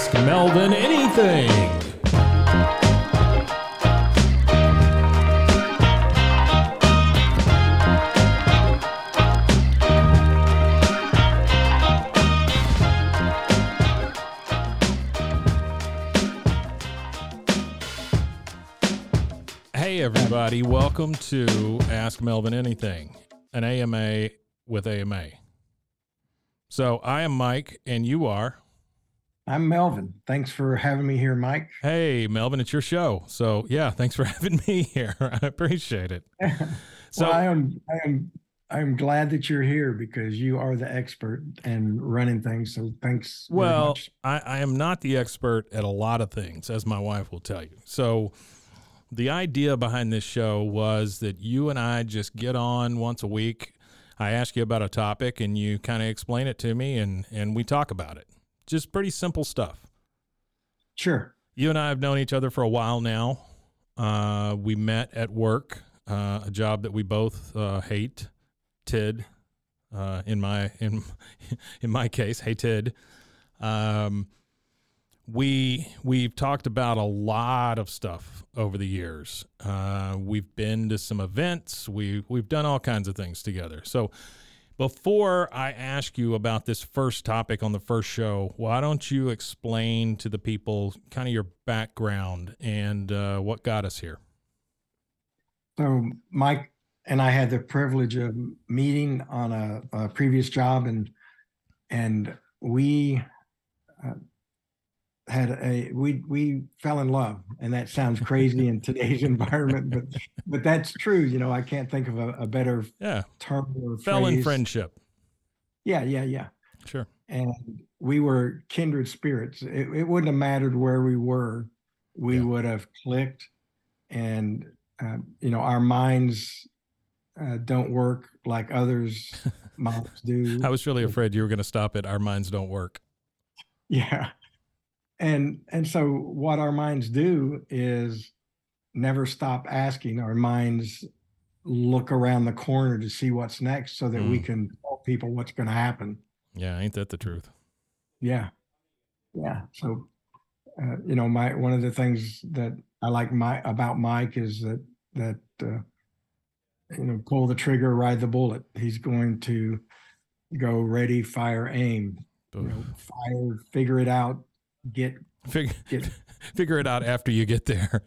Ask Melvin anything. Hey, everybody, welcome to Ask Melvin Anything, an AMA with AMA. So I am Mike, and you are. I'm Melvin. Thanks for having me here, Mike. Hey, Melvin, it's your show. So yeah, thanks for having me here. I appreciate it. So well, I am I am I'm glad that you're here because you are the expert and running things. So thanks. very well. I, I am not the expert at a lot of things, as my wife will tell you. So the idea behind this show was that you and I just get on once a week. I ask you about a topic and you kind of explain it to me and and we talk about it. Just pretty simple stuff. sure. You and I have known each other for a while now. Uh, we met at work, uh, a job that we both uh, hate. Tid, uh, in my in in my case, hated. Um, we we've talked about a lot of stuff over the years. Uh, we've been to some events. We we've done all kinds of things together. So before I ask you about this first topic on the first show, why don't you explain to the people kind of your background and uh, what got us here? So Mike and I had the privilege of meeting on a, a previous job, and and we uh, had a we we fell in love, and that sounds crazy in today's environment, but but that's true. You know, I can't think of a, a better Yeah, term or fell in friendship. Yeah, yeah, yeah. Sure. and we were kindred spirits. It, it wouldn't have mattered where we were, we Yeah. would have clicked, and uh, you know our minds uh, don't work like others' minds do. I was really afraid you were going to stop it. Our minds don't work. yeah, and and so what our minds do is never stop asking. Our minds look around the corner to see what's next, so that we Mm. can tell people what's going to happen. Yeah, ain't that the truth? Yeah. Yeah. So, uh, you know, my, one of the things that I like my, about Mike is that, that, uh, you know, pull the trigger, ride the bullet. He's going to go ready, fire, aim, you know, fire, figure it out, get, Figure, get, figure it out after you get there.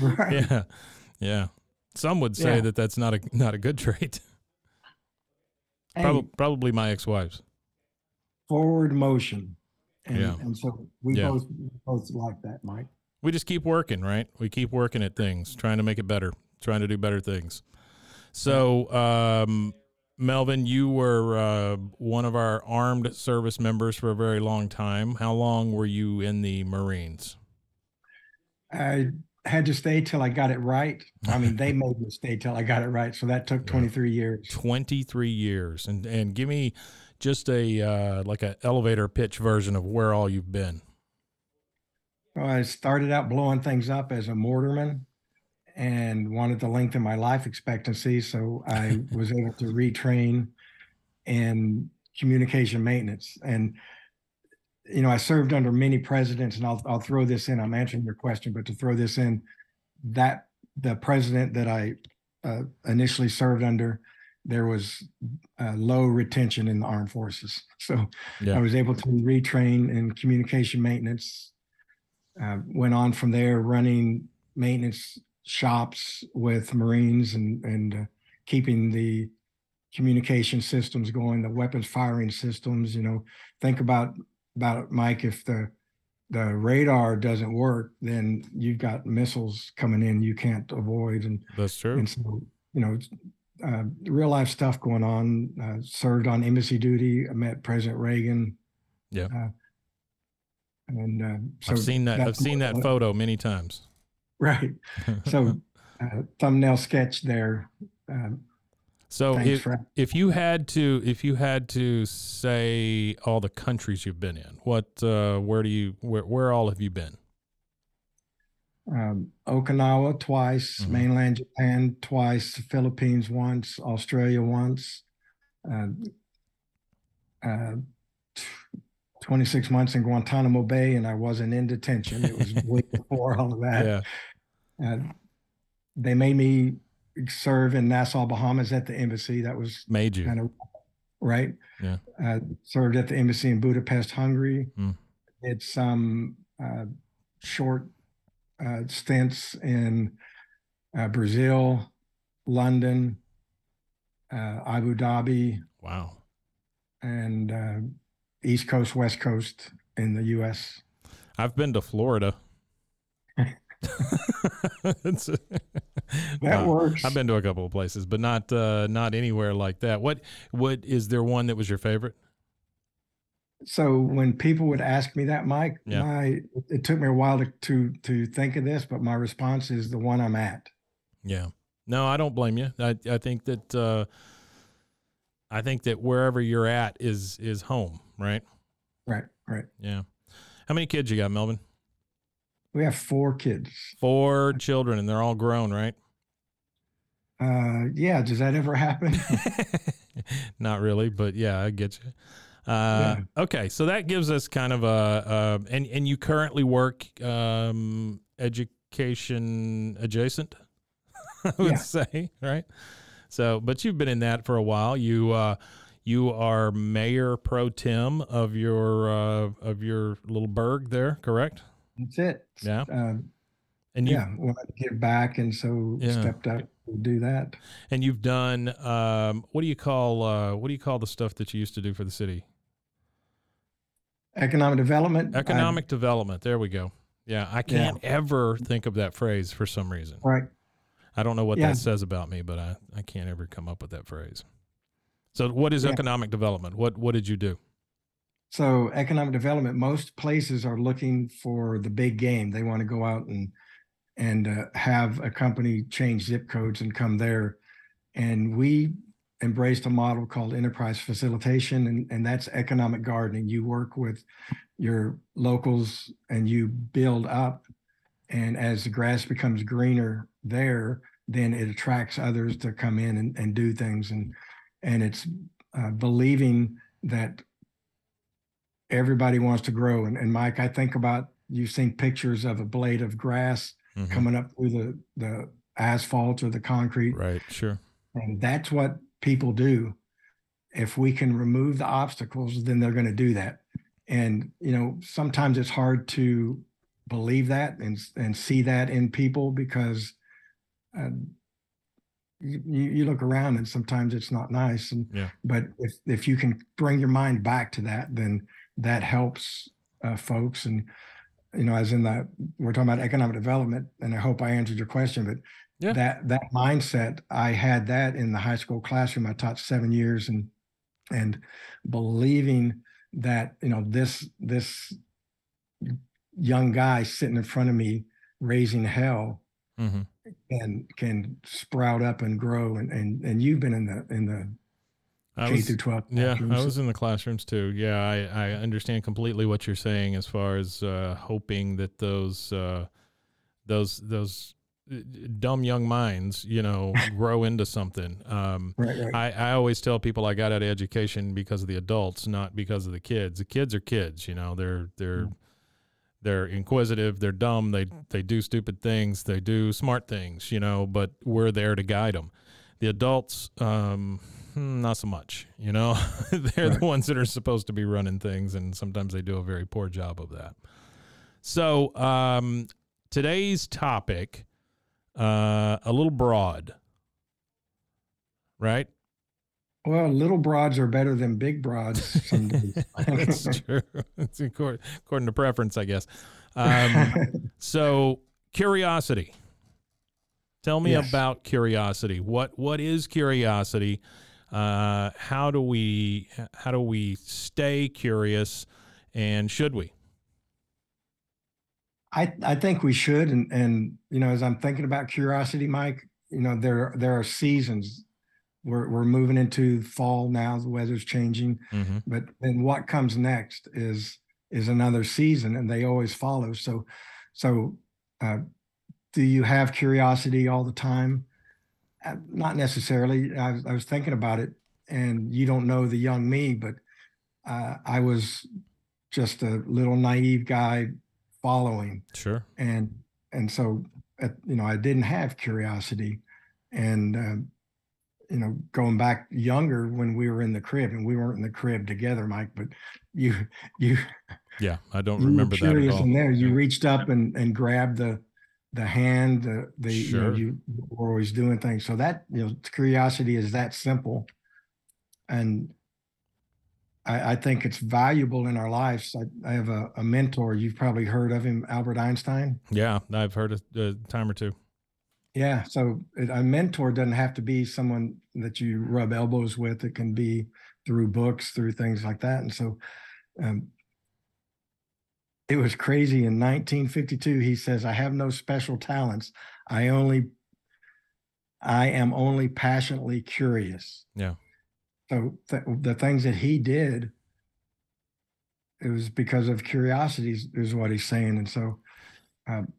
right. Yeah, yeah. Some would say Yeah. that that's not a not a good trait. Hey, Probably, probably my ex-wife's. forward motion. And, Yeah. and so we Yeah. both, both like that, Mike. We just keep working, right? We keep working at things, trying to make it better, trying to do better things. So, um, Melvin, you were uh, one of our armed service members for a very long time. How long were you in the Marines? I had to stay till I got it right. I mean, they made me stay till I got it right. So that took Yeah. 23 years. 23 years. And and give me just a uh, like an elevator pitch version of where all you've been. Well, I started out blowing things up as a mortarman and wanted to lengthen my life expectancy. So I was able to retrain in communication maintenance. And, you know, I served under many presidents, and I'll, I'll throw this in. I'm answering your question, but to throw this in, that the president that I uh, initially served under, there was uh, low retention in the armed forces. So Yeah. I was able to retrain in communication maintenance. Uh, went on from there running maintenance shops with Marines and and uh, keeping the communication systems going, the weapons firing systems. You know, think about about it, Mike. If the the radar doesn't work, then you've got missiles coming in you can't avoid, and That's true. and so you know, uh, real life stuff going on. Uh, served on embassy duty. I met President Reagan. Yeah. Uh, and uh, so I've seen that. I've seen that photo many times. Right. So uh, thumbnail sketch there. Uh, so thanks if, for if you had to if you had to say all the countries you've been in, what uh, where do you where where all have you been? um, Okinawa twice, Mhm. mainland Japan twice, the Philippines once, Australia once, uh, uh, t- 26 months in Guantanamo Bay, and I wasn't in detention. It was way before all of that. Yeah. Uh, they made me serve in Nassau, Bahamas at the embassy. That was Made you. kind of right. Yeah. Uh, served at the embassy in Budapest, Hungary. Mm. Did some uh, short uh, stints in uh, Brazil, London, uh, Abu Dhabi, Wow. and uh, East Coast, West Coast in the U.S. I've been to Florida. That No, works. I've been to a couple of places, but not uh, not anywhere like that. What what is there one that was your favorite? So when people would ask me that, Mike, Yeah. my it took me a while to, to to think of this, but my response is the one I'm at. Yeah. No, I don't blame you. I I think that uh, I think that wherever you're at is is home, right? Right, right. Yeah. How many kids you got, Melvin? We have four kids. Four children, and they're all grown, right? Uh, yeah. Does that ever happen? Not really, but yeah, I get you. Uh, Okay, so that gives us kind of a, uh, and and you currently work um, education adjacent, I would Yeah. say, right? So, but you've been in that for a while. You uh, you are mayor pro tem of your uh, of your little burg there, correct? That's it. Yeah. Um, And you yeah. To give back, and so Yeah. stepped up to do that. and you've done um, what do you call uh, what do you call the stuff that you used to do for the city? Economic development. I- Economic development. There we go. Yeah, I can't ever think of that phrase for some reason. right. I don't know what Yeah. that says about me, but I, I can't ever come up with that phrase. So, what is Yeah. economic development? What what did you do? So economic development, most places are looking for the big game. They want to go out and and uh, have a company change zip codes and come there. And we embraced a model called enterprise facilitation, and, and that's economic gardening. You work with your locals and you build up. And as the grass becomes greener there, then it attracts others to come in and, and do things. And and it's uh, believing that everybody wants to grow. And, and Mike, I think about you've seen pictures of a blade of grass Mhm. coming up through the, the asphalt or the concrete. Right. Sure. And that's what people do. If we can remove the obstacles, then they're going to do that. And, you know, sometimes it's hard to believe that and, and see that in people because uh, you, you look around and sometimes it's not nice. And, Yeah. but if, if you can bring your mind back to that, then that helps uh, folks. And, you know, as in the, we're talking about economic development, and I hope I answered your question, but Yeah. that, that mindset, I had that in the high school classroom. I taught seven years and, and believing that, you know, this, this young guy sitting in front of me raising hell hmm can, can sprout up and grow. And, and, and you've been in the, in the I K was, through 12. yeah, I was in the classrooms too. Yeah, I, I understand completely what you're saying as far as uh, hoping that those uh, those those uh, dumb young minds, you know, grow into something. Um, Right, right. I, I always tell people I got out of education because of the adults, not because of the kids. The kids are kids, you know. They're they're Mm. they're inquisitive, they're dumb, they they do stupid things, they do smart things, you know. But we're there to guide them. The adults, um, not so much, you know. they're Right. the ones that are supposed to be running things, and sometimes they do a very poor job of that. So um, today's topic, uh, a little broad, right? Well, little broads are better than big broads some. That's true. It's according, according to preference, I guess. Um, so, curiosity. Tell me Yes. about curiosity. What what is curiosity? Uh, how do we how do we stay curious, and should we? I I think we should, and and you know, as I'm thinking about curiosity, Mike, you know, there there are seasons. We're we're moving into fall now. The weather's changing, Mm-hmm. but then what comes next is is another season, and they always follow. So, so uh, do you have curiosity all the time? Uh, not necessarily. I was, I was thinking about it, and you don't know the young me, but uh, I was just a little naive guy following Sure. and and so uh, you know i didn't have curiosity and um, you know going back younger when we were in the crib and we weren't in the crib together mike but you you Yeah, I don't remember that at curious all. in there you Yeah. reached up and and grabbed the the hand the the you know Sure. you were always doing things so that you know curiosity is that simple and I, I think it's valuable in our lives. I, I have a, a mentor. You've probably heard of him, Albert Einstein. Yeah, I've heard it a time or two. Yeah. So it, a mentor doesn't have to be someone that you rub elbows with. It can be through books, through things like that. And so um, it was crazy. In 1952, he says, I have no special talents. I only, I am only passionately curious. Yeah. So th- the things that he did, it was because of curiosity, is- what he's saying. And so, um,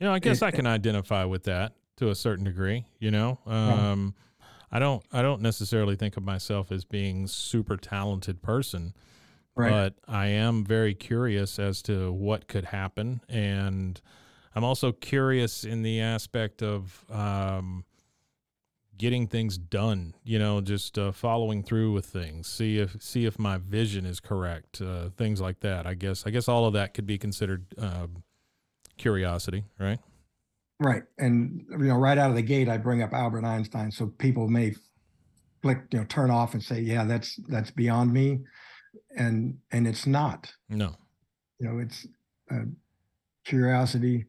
You know, I guess It- I can identify with that to a certain degree. You know, um, I don't. I don't necessarily think of myself as being super talented person, right. but I am very curious as to what could happen, and I'm also curious in the aspect of um, getting things done. You know, just uh, following through with things. See if see if my vision is correct. Uh, things like that. I guess. I guess all of that could be considered um, curiosity, right? Right. And you know, right out of the gate, I bring up Albert Einstein, so people may flick, you know, turn off and say, "Yeah, that's that's beyond me," and and it's not. No. You know, it's uh, curiosity.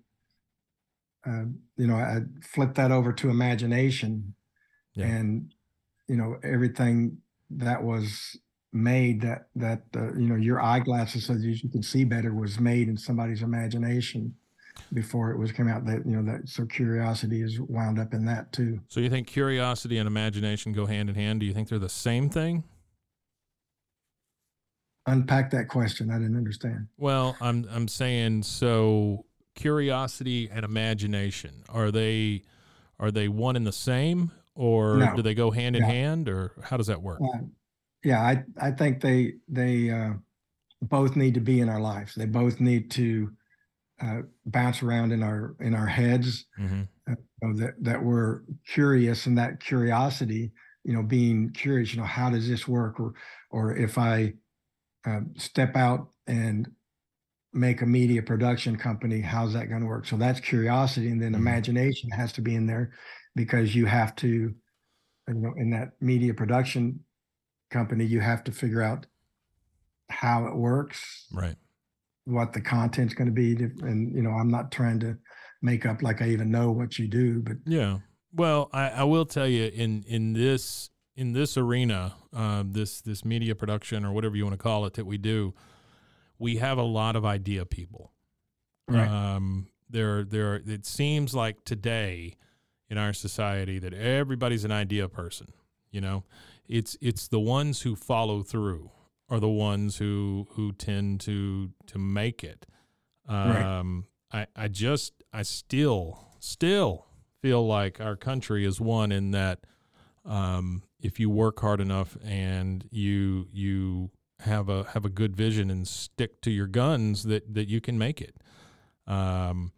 Uh, you know, I flip that over to imagination, Yeah. and you know, everything that was made that that uh, you know your eyeglasses so that you can see better was made in somebody's imagination before it was came out that you know that so curiosity is wound up in that too So you think curiosity and imagination go hand in hand? Do you think they're the same thing? Unpack that question i didn't understand Well, I'm I'm saying so curiosity and imagination are they are they one and the same or No. do they go hand in No. hand or how does that work? Uh, yeah i i think they they uh both need to be in our lives they both need to uh bounce around in our in our heads hmm you that that we're curious and that curiosity you know being curious you know how does this work or or if i uh, step out and make a media production company how's that going to work so that's curiosity and then Mhm. imagination has to be in there because you have to you know in that media production company you have to figure out how it works Right. what the content's going to be and you know i'm not trying to make up like i even know what you do but Yeah. Well, I, I will tell you in in this in this arena, uh, this this media production or whatever you want to call it that we do, we have a lot of idea people. Right. Um, there, there. It seems like today in our society that everybody's an idea person. You know, it's it's the ones who follow through are the ones who who tend to to make it. Right. Um, I I just I still still feel like our country is one in that um, if you work hard enough and you you have a have a good vision and stick to your guns that that you can make it. Um,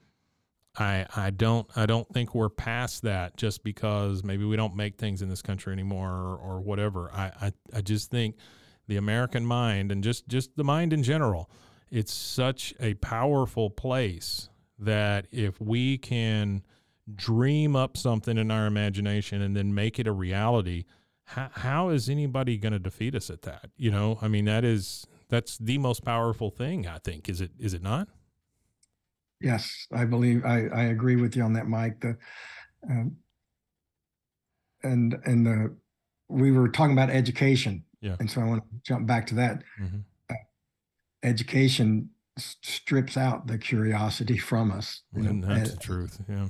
I I don't I don't think we're past that just because maybe we don't make things in this country anymore or, or whatever. I, I I just think the American mind and just just the mind in general, it's such a powerful place that if we can dream up something in our imagination and then make it a reality, how, how is anybody going to defeat us at that? You know, I mean, that is that's the most powerful thing. I think is it is it not? Yes, I believe I, I agree with you on that, Mike. The um, and and the we were talking about education, Yeah. and so I want to jump back to that. Mhm. Education s- strips out the curiosity from us, And know, that's and, the truth. Yeah.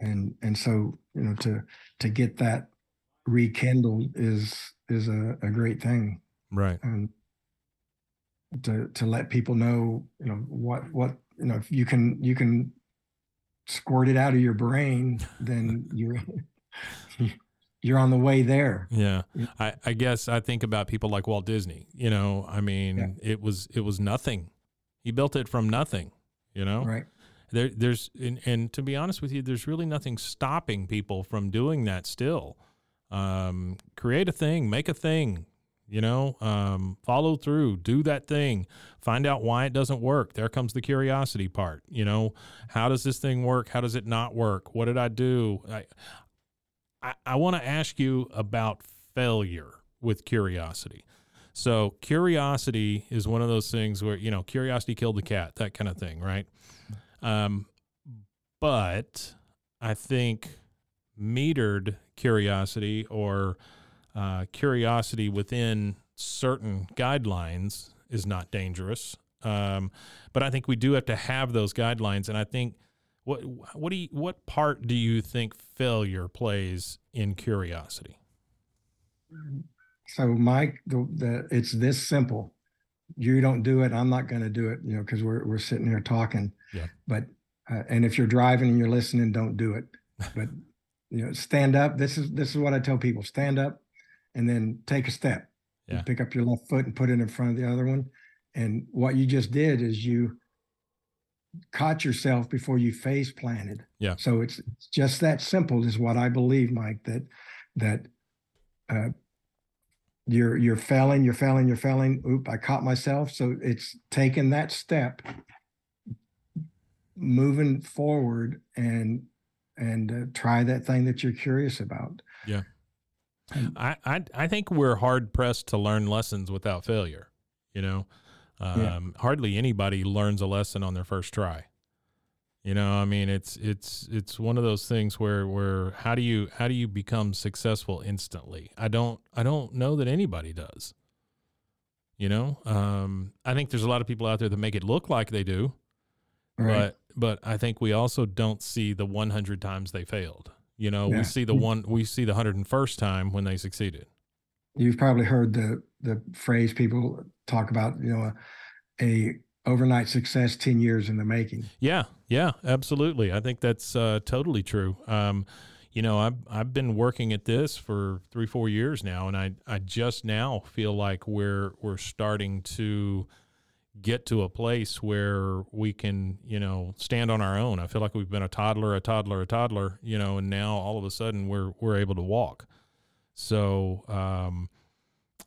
And and so you know to to get that rekindled is is a, a great thing, Right. and to to let people know you know what what you know if you can you can squirt it out of your brain, then you're you're on the way there. Yeah. I, I guess I think about people like Walt Disney. You know, I mean, Yeah. it was it was nothing. He built it from nothing. You know, Right. There there's and, and to be honest with you, there's really nothing stopping people from doing that. Still, um, create a thing, make a thing. You know, um, follow through, do that thing, find out why it doesn't work. There comes the curiosity part. You know, how does this thing work? How does it not work? What did I do? I, I, I want to ask you about failure with curiosity. So, curiosity is one of those things where, you know, curiosity killed the cat, that kind of thing, right? Um, but I think metered curiosity or uh, curiosity within certain guidelines is not dangerous. Um, but I think we do have to have those guidelines. And I think what what do you, what part do you think failure plays in curiosity? So, Mike, the, the it's this simple. You don't do it. I'm not going to do it. You know, because we're we're sitting here talking. Yeah. But uh, and if you're driving and you're listening, don't do it. But you know, stand up. This is this is what I tell people: stand up, and then take a step. You Yeah. pick up your left foot and put it in front of the other one. And what you just did is you caught yourself before you face planted. Yeah. So it's, it's just that simple is what I believe, Mike, that that uh you're you're failing, you're failing, you're failing. Oop, I caught myself. So it's taking that step, moving forward and and uh, try that thing that you're curious about. Yeah. I, I I think we're hard pressed to learn lessons without failure. You know, um, Yeah. hardly anybody learns a lesson on their first try. You know, I mean, it's it's it's one of those things where where how do you how do you become successful instantly? I don't I don't know that anybody does. You know, um, I think there's a lot of people out there that make it look like they do, Right. but but I think we also don't see the 100 times they failed. You know, Yeah. we see the one we see the 101st time when they succeeded. You've probably heard the the phrase people talk about, you know, a, a overnight success 10 years in the making. Yeah, yeah, absolutely. I think that's uh, totally true. Um, you know, I've I've been working at this for three, four years now, and I I just now feel like we're we're starting to get to a place where we can, you know, stand on our own. I feel like we've been a toddler, a toddler, a toddler, you know, and now all of a sudden we're we're able to walk. So um,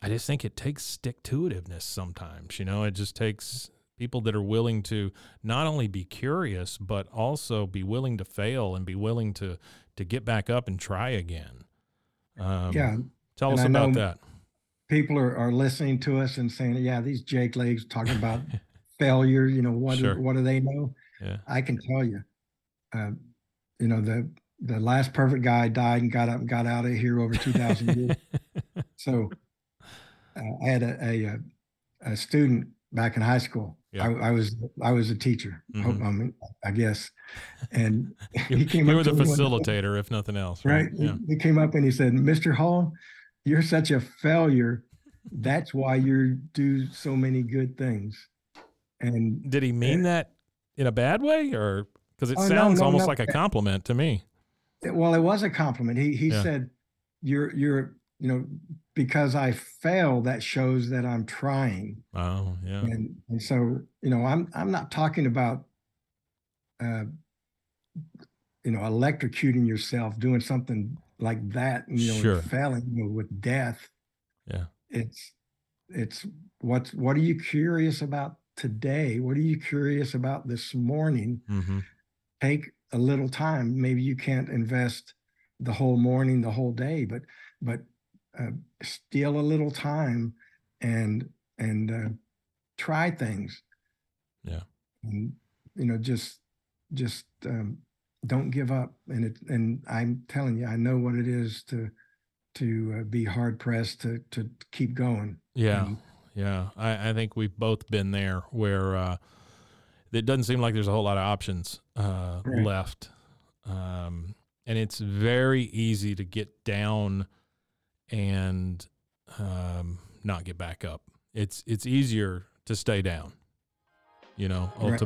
I just think it takes stick to itiveness sometimes. You know, it just takes people that are willing to not only be curious but also be willing to fail and be willing to to get back up and try again. Um, yeah. tell and us I about know- that. People are, are listening to us and saying, yeah, these Jake legs talking about failure, you know, what, do- Sure. what do they know? Yeah. I can tell you, uh, you know, the, the last perfect guy died and got up and got out of here over 2000 years. So uh, I had a, a, uh, a student back in high school. Yeah. I, I was I was a teacher. Mhm. I, mean, I guess, and you, he came you up were the day- facilitator, if nothing else, right? right? Yeah. He, he came up and he said, "Mr. Hall, you're such a failure. That's why you do so many good things." And Did he mean that in a bad way, or because it Oh, no, sounds no, almost no. like a compliment to me? well, it was a compliment. He he Yeah. said, "You're you're you know because I fail, that shows that I'm trying." Oh, yeah, and and so you know i'm i'm not talking about uh you know electrocuting yourself doing something like that you know Sure. failing you know, with death Yeah. it's it's what's what are you curious about today what are you curious about this morning hmm take a little time maybe you can't invest the whole morning the whole day but but uh, steal a little time and and uh, try things. Yeah. And you know, just just um, don't give up. And it and I'm telling you, I know what it is to to uh, be hard pressed to to keep going. Yeah. And Yeah. I, I think we've both been there where uh, it doesn't seem like there's a whole lot of options uh, Right. left. Um, and it's very easy to get down and um, not get back up. It's it's easier to stay down, you know, Right.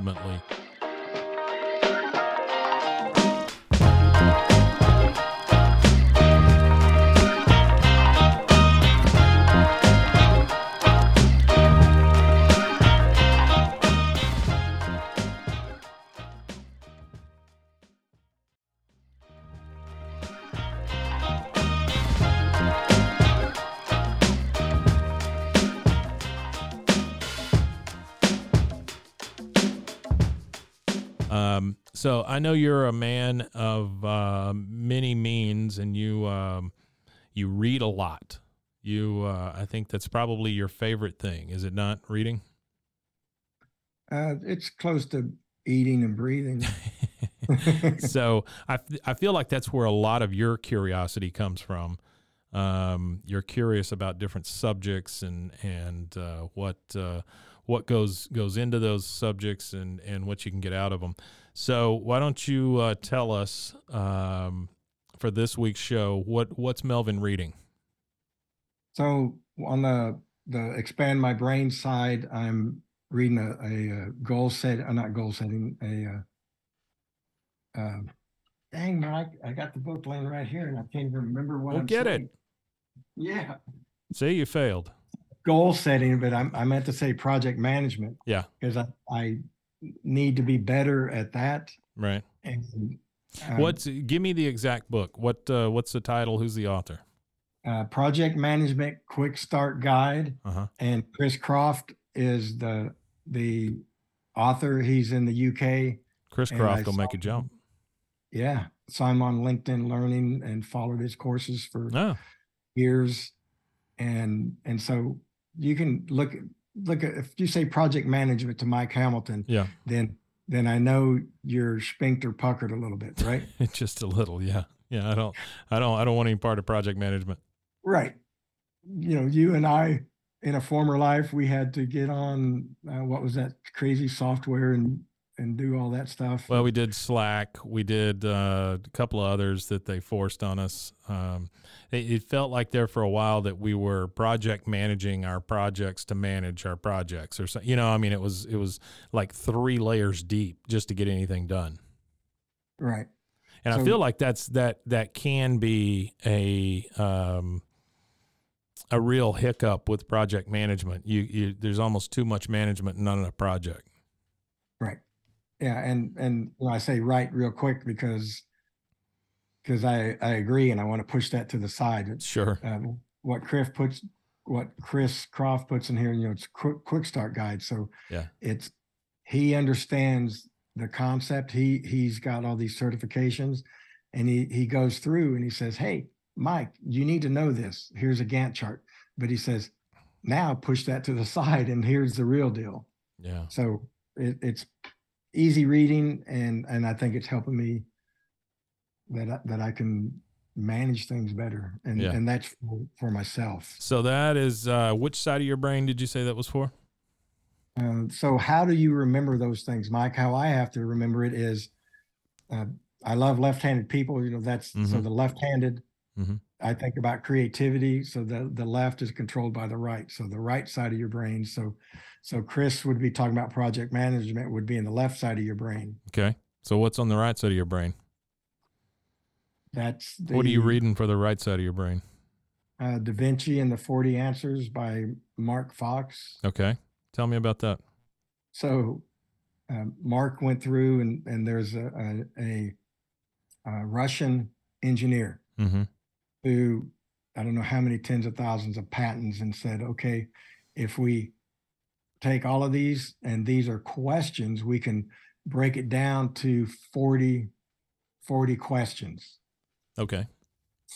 Um, so I know you're a man of uh, many means, and you um, you read a lot. You, uh, I think that's probably your favorite thing, is it not? Reading. uh, it's close to eating and breathing. so I, I feel like that's where a lot of your curiosity comes from. Um, you're curious about different subjects and and uh, what uh, what goes goes into those subjects and and what you can get out of them. So why don't you uh, tell us um, for this week's show what what's Melvin reading? So on the the expand my brain side, I'm reading a, a, uh goal set, uh, not goal setting, a uh, uh, dang man, I, I got the book laying right here and I can't even remember what Well, I'm get it. Yeah, See, you failed. Goal setting, but I'm, I meant to say project management Yeah, because I, I need to be better at that. right. And um, What's give me the exact book? What uh, what's the title? Who's the author? uh, project management quick start guide? Uh huh. and Chris Croft is the the author. He's in the UK. Chris Croft will make a jump. Yeah, so I'm on LinkedIn Learning and followed his courses for Oh, years, and and so you can look look at if you say project management to Mike Hamilton, yeah. then then I know you're your sphincter puckered a little bit, right? Just a little, yeah, yeah. I don't, I don't, I don't want any part of project management. right. You know, you and I in a former life we had to get on uh, what was that crazy software and and do all that stuff. Well, we did Slack. We did uh, a couple of others that they forced on us. Um, it, it felt like there for a while that we were project managing our projects to manage our projects, or so. You know, I mean, it was it was like three layers deep just to get anything done. right. And I feel like that's that that can be a um, a real hiccup with project management. You, you there's almost too much management, and not enough project. Yeah, and and know, I say right real quick because because I I agree and I want to push that to the side. Sure. um, what Chris puts, what Chris Croft puts in here, you know, it's quick quick start guide. So Yeah. it's he understands the concept. He he's got all these certifications, and he he goes through and he says, "Hey, Mike, you need to know this. Here's a Gantt chart." But he says, "Now push that to the side, and here's the real deal." Yeah. So it, it's easy reading, and and I think it's helping me that I, that I can manage things better, and Yeah. and that's for, for myself. So that is uh, which side of your brain did you say that was for? Uh, so how do you remember those things, Mike? How I have to remember it is, uh, I love left-handed people. You know, that's so Mhm. the left-handed. Mhm. I think about creativity. So the the left is controlled by the right. So the right side of your brain. So so Chris would be talking about project management would be in the left side of your brain. Okay. So what's on the right side of your brain? That's the, What are you reading for the right side of your brain? Uh, da Vinci and the Forty Answers by Mark Fox. Okay. Tell me about that. So um, Mark went through and and there's a a, a, a Russian engineer Mm-hmm. Who I don't know how many tens of thousands of patents and said, okay, if we take all of these and these are questions, we can break it down to 40, 40 questions. Okay.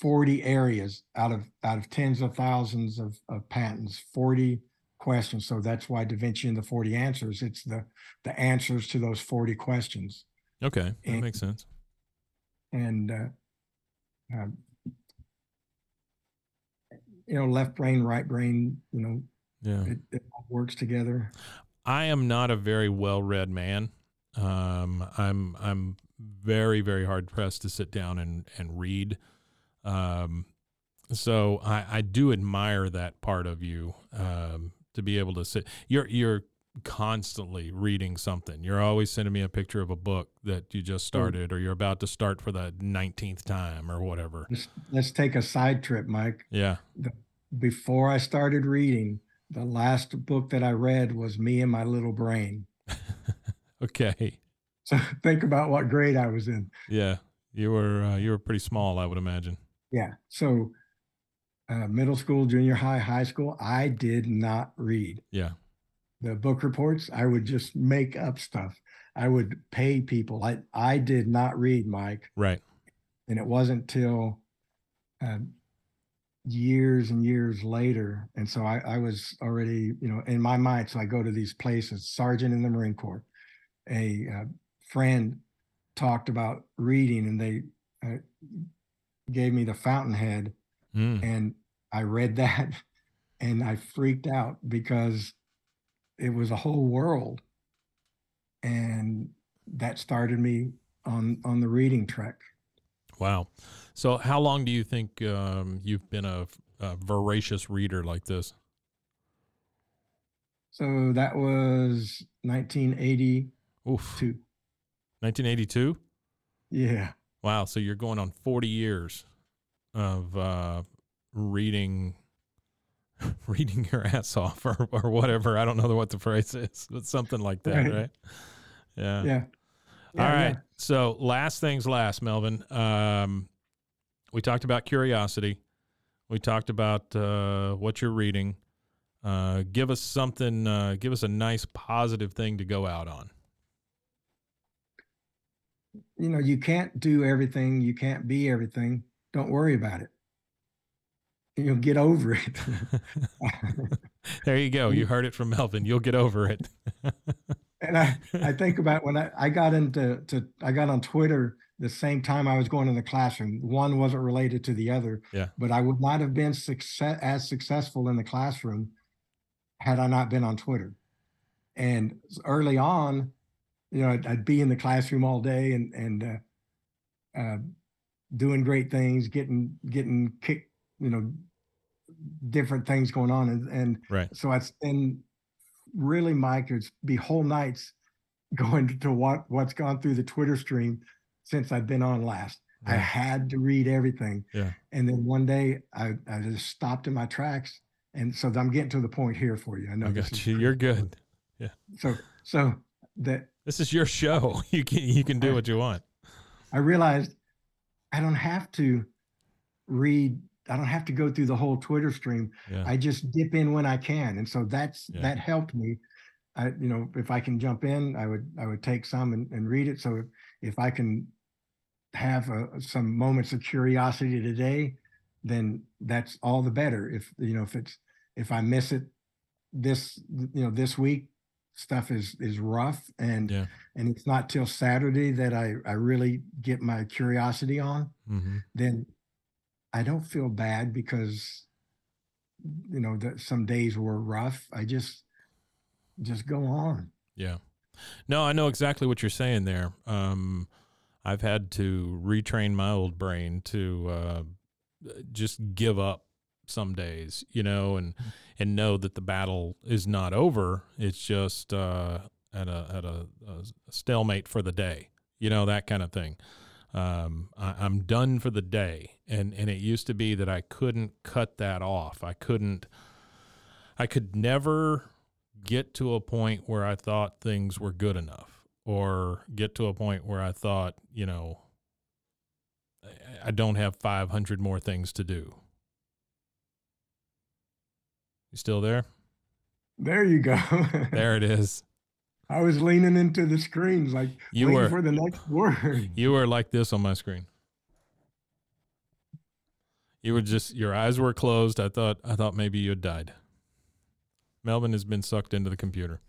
40 areas out of out of tens of thousands of, of patents 40 questions so that's why da vinci and the 40 answers it's the the answers to those 40 questions Okay, that And- makes sense. and uh, uh, you know left brain right brain you know Yeah. it, it all works together I am not a very well read man. Um, I'm I'm very very hard pressed to sit down and and read. Um, so I, I do admire that part of you um, to be able to sit. You're you're constantly reading something. You're always sending me a picture of a book that you just started, or you're about to start for the nineteenth time, or whatever. let's, let's take a side trip mike Yeah. before i started reading the last book that i read was me and my little brain Okay. so think about what grade i was in Yeah. You were uh, you were pretty small, I would imagine. Yeah. So, uh, middle school, junior high, high school, I did not read Yeah. The book reports. I would just make up stuff. I would pay people. I I did not read, Mike, Right. and it wasn't till uh, years and years later. And so I, I was already, you know, in my mind. So I go to these places. Sergeant in the Marine Corps, a uh, friend talked about reading, and they uh, gave me the Fountainhead Mm. and I read that and I freaked out because it was a whole world. And that started me on on the reading trek. Wow. So, how long do you think um, you've been a, a voracious reader like this? So that was 1982. Oof. 1982? Yeah. Wow. So, you're going on 40 years of uh, reading. Reading your ass off, or, or whatever. I don't know what the phrase is, but something like that, right? Right. Yeah. Yeah. All Yeah, right. yeah. So last things last, Melvin. Um, we talked about curiosity. We talked about uh, what you're reading. Uh, give us something. Uh, give us a nice positive thing to go out on. You know, you can't do everything, you can't be everything. Don't worry about it. You'll get over it. there you go. You heard it from Melvin. You'll get over it. and I, I think about when I, I got into to I got on Twitter the same time I was going in the classroom. One wasn't related to the other. Yeah. But I would not have been success as successful in the classroom had I not been on Twitter. And early on, you know, I'd, I'd be in the classroom all day and and uh, uh, doing great things, getting getting kicked, you know, different things going on, and and Right. so I'd spend really, Mike, it'd be whole nights going to what what's gone through the Twitter stream since I've been on last. I had to read everything. Yeah. And then one day I, I just stopped in my tracks. And so I'm getting to the point here for you. I know I got you. You're good. Yeah. So so that This is your show. You can you can do what you want. I realized I don't have to read, I don't have to go through the whole Twitter stream. Yeah. I just dip in when I can. And so that's Yeah. that helped me. I, you know, if I can jump in, I would I would take some and, and read it. So if, if I can have uh some moments of curiosity today, then that's all the better. If you know if it's if I miss it this you know this week, stuff is is rough and Yeah. and it's not till Saturday that I I really get my curiosity on hmm then I don't feel bad because you know that some days were rough. I just just go on. Yeah. No, I know exactly what you're saying there. Um, I've had to retrain my old brain to uh, just give up some days, you know, and and know that the battle is not over. It's just uh, at a at a, a stalemate for the day, you know, that kind of thing. Um, I, I'm done for the day, and and it used to be that I couldn't cut that off. I couldn't. I could never get to a point where I thought things were good enough or get to a point where I thought, you know, I- I don't have 500 more things to do. You still there? There you go. There it is. I was leaning into the screens like You waiting were for the next word. you were like this on my screen. You were just your eyes were closed. I thought I thought maybe you had died. Melvin has been sucked into the computer.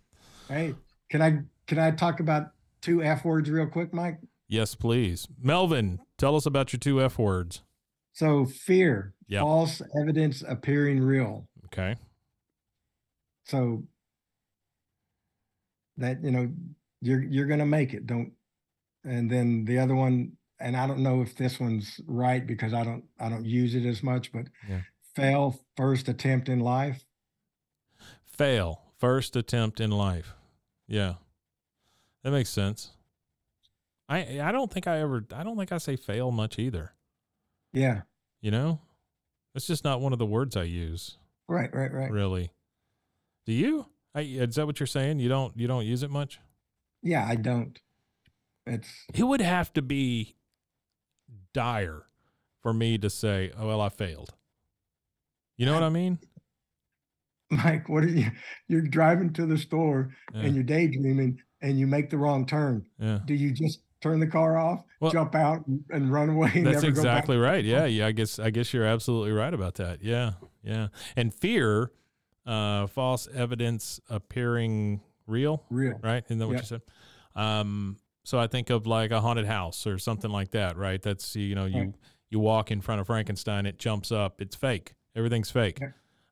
Hey, can I can I talk about two F words real quick, Mike? Yes, please. Melvin, tell us about your two F words. So fear, Yep. false evidence appearing real. Okay. So that you know you're you're gonna make it. Don't and then the other one, and I don't know if this one's right because I don't I don't use it as much, but Yeah. fail first attempt in life. Fail. First attempt in life. Yeah. That makes sense. I I don't think I ever I don't think I say fail much either. Yeah. You know? It's just not one of the words I use, Right, right, right. really. Do you? I, is that what you're saying? You don't you don't use it much? Yeah, I don't. It's It would have to be dire for me to say, "Oh well, I failed." You know what I mean? Mike, what are you you're driving to the store Yeah. and you're daydreaming and you make the wrong turn. yeah. Do you just turn the car off, Well- jump out and, run away and That's never go back? exactly right. Yeah, yeah. I guess I guess you're absolutely right about that. Yeah, yeah. And fear, uh, false evidence appearing real. Real. Right? Isn't that what Yeah. you said? Um, so I think of like a haunted house or something like that. Right? That's you know you you walk in front of Frankenstein, it jumps up, it's fake. Everything's fake.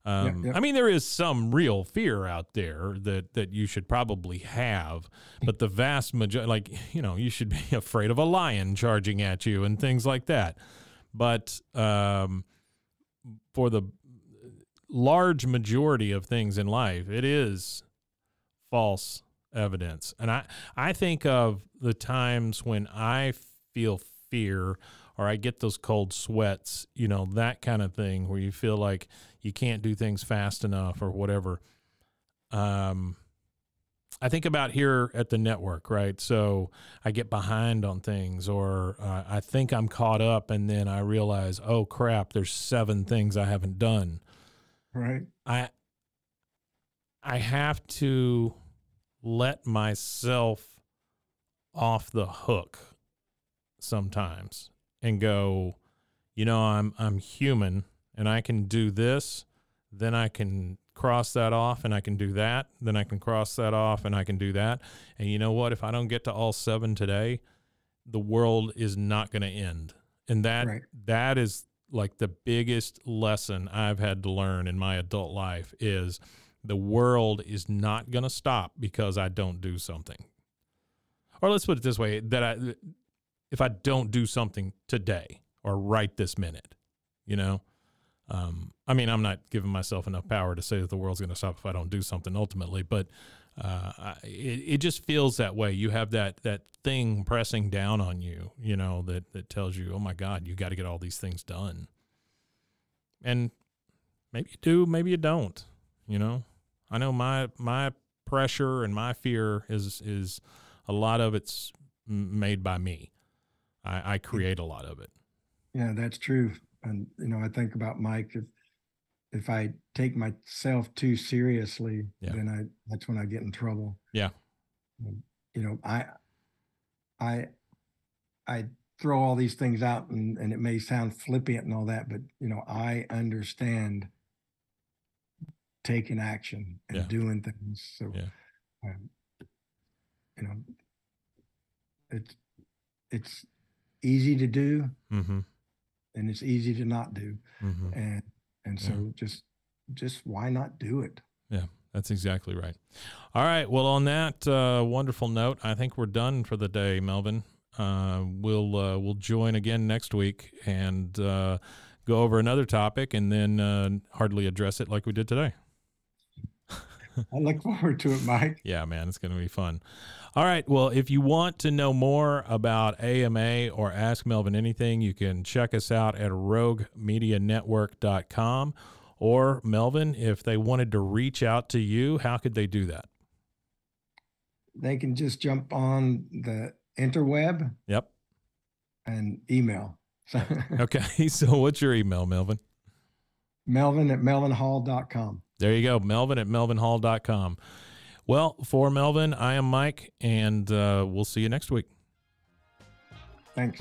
Um. I mean, there is some real fear out there that that you should probably have, but the vast majority, like you know, you should be afraid of a lion charging at you and things like that. But um, for the large majority of things in life, it is false evidence, and I I think of the times when I feel fear or I get those cold sweats, you know, that kind of thing where you feel like you can't do things fast enough or whatever. Um, I think about here at the network, right? So I get behind on things, or uh, I think I'm caught up, and then I realize, oh crap, there's seven things I haven't done. Right. I I have to let myself off the hook sometimes and go, you know, I'm I'm human and I can do this, then I can cross that off and I can do that, then I can cross that off and I can do that. And you know what? If I don't get to all seven today, the world is not going to end. And that Right. that is like the biggest lesson I've had to learn in my adult life is the world is not going to stop because I don't do something. Or let's put it this way that I if I don't do something today or right this minute, you know, um, I mean, I'm not giving myself enough power to say that the world's going to stop if I don't do something ultimately, but uh, it, it just feels that way. You have that that thing pressing down on you, you know, that that tells you, oh my God, you got to get all these things done. And maybe you do, maybe you don't. You know, I know my my pressure and my fear is is a lot of it's made by me. I, I create a lot of it. Yeah, that's true. And you know, I think about Mike. If if I take myself too seriously, Yeah. then I that's when I get in trouble. Yeah. You know, I I I throw all these things out, and and it may sound flippant and all that, but you know, I understand taking action and Yeah. doing things. So, Yeah. um, you know, it's it's easy to do Mm-hmm. and it's easy to not do Mm-hmm. and and Yeah. so just just why not do it Yeah. That's exactly right. All right. Well, on that uh, wonderful note, I think we're done for the day, Melvin. Uh, we'll uh, we'll join again next week and uh, go over another topic, and then uh, hardly address it like we did today. i look forward to it mike Yeah, man, it's going to be fun. All right. Well, if you want to know more about AMA or Ask Melvin anything, you can check us out at roguemedianetwork.com. Or, Melvin, if they wanted to reach out to you, how could they do that? they can just jump on the interweb Yep. and email Okay. So, what's your email, Melvin? melvin at melvinhall.com there you go, Melvin at melvinhall.com. Well, for Melvin, I am Mike, and uh, we'll see you next week. Thanks.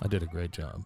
I did a great job.